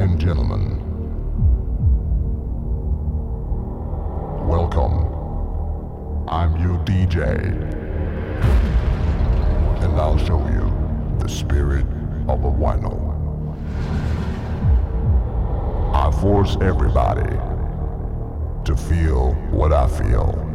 and gentlemen, welcome. I'm your DJ, and I'll show you the spirit of a wino. I force everybody to feel what I feel.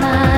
my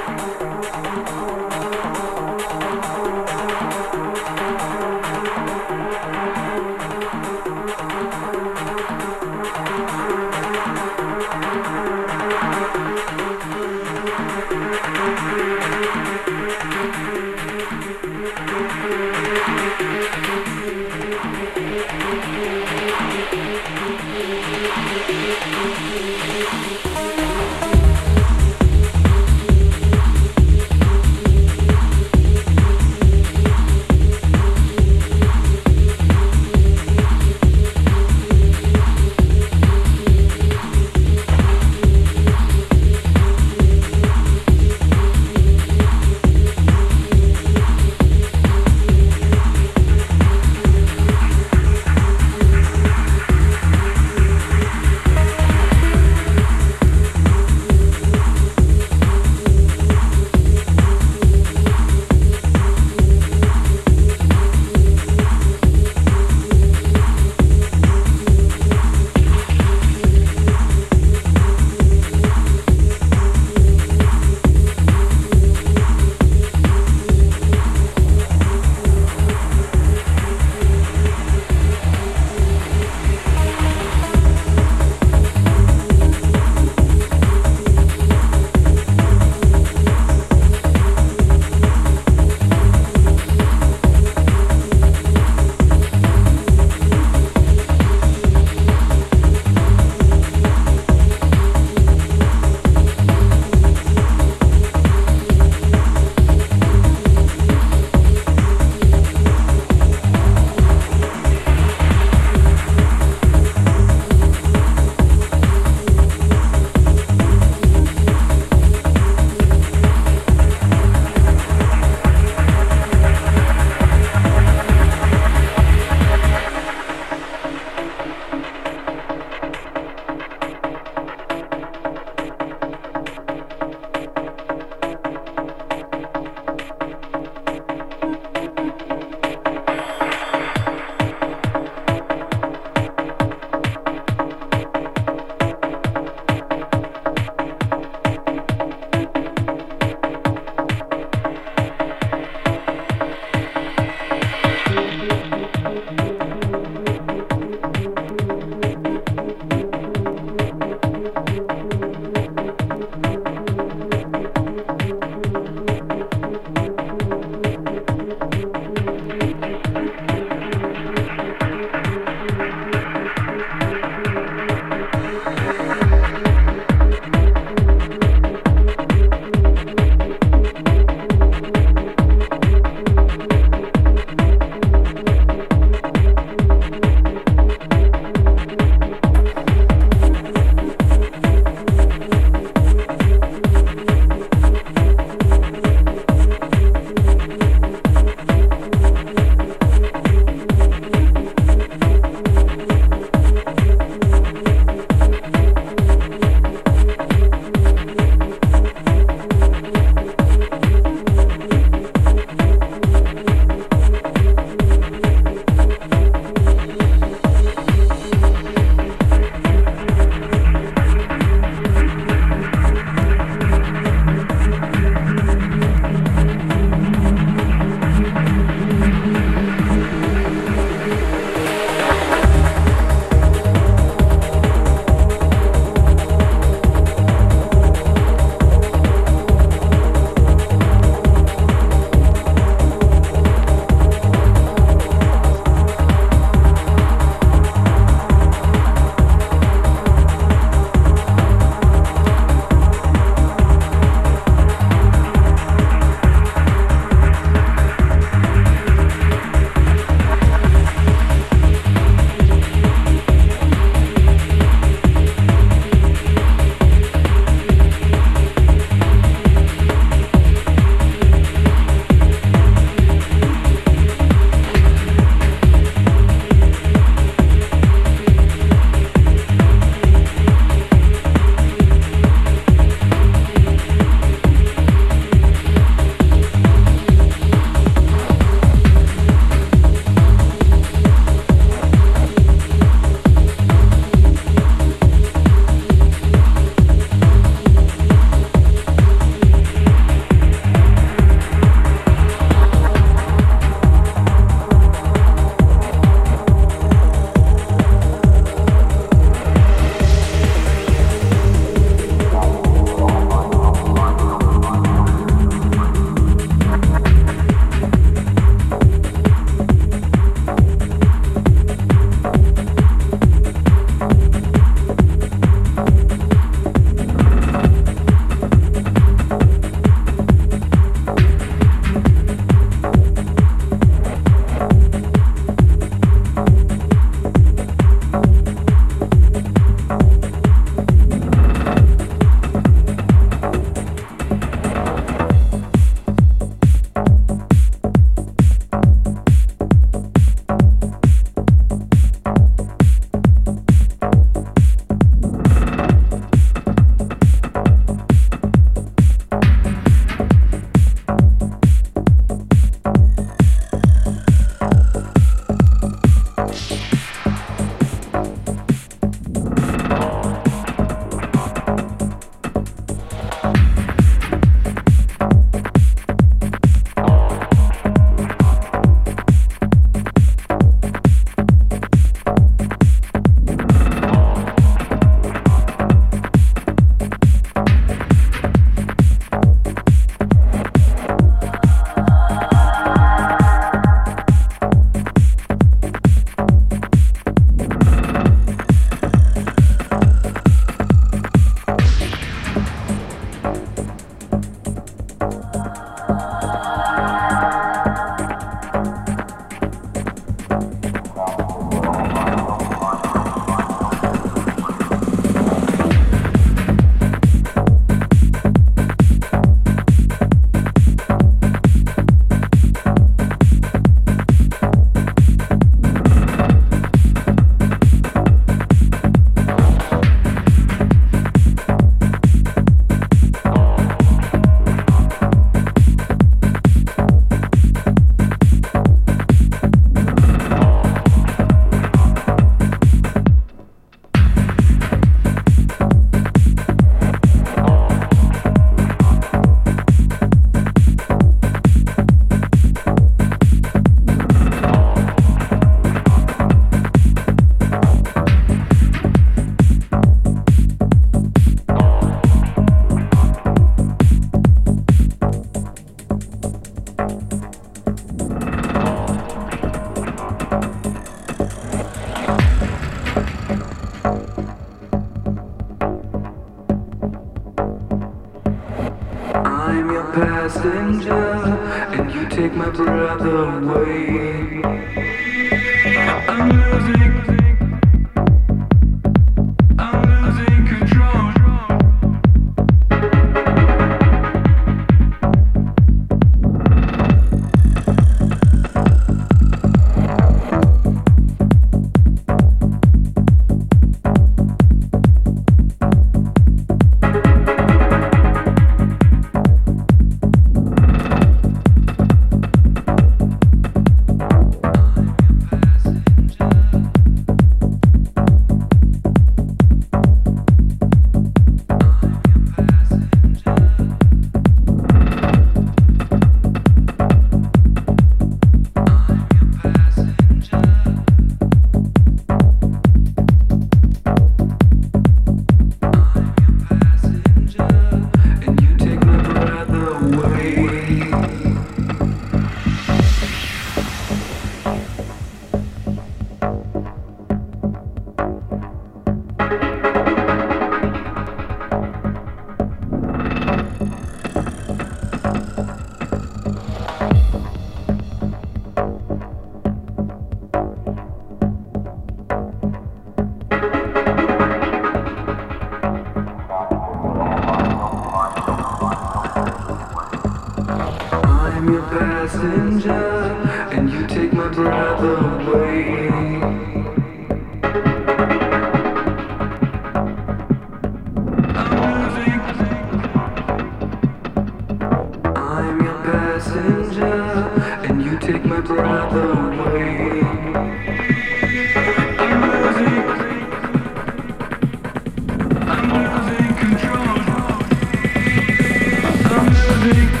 Big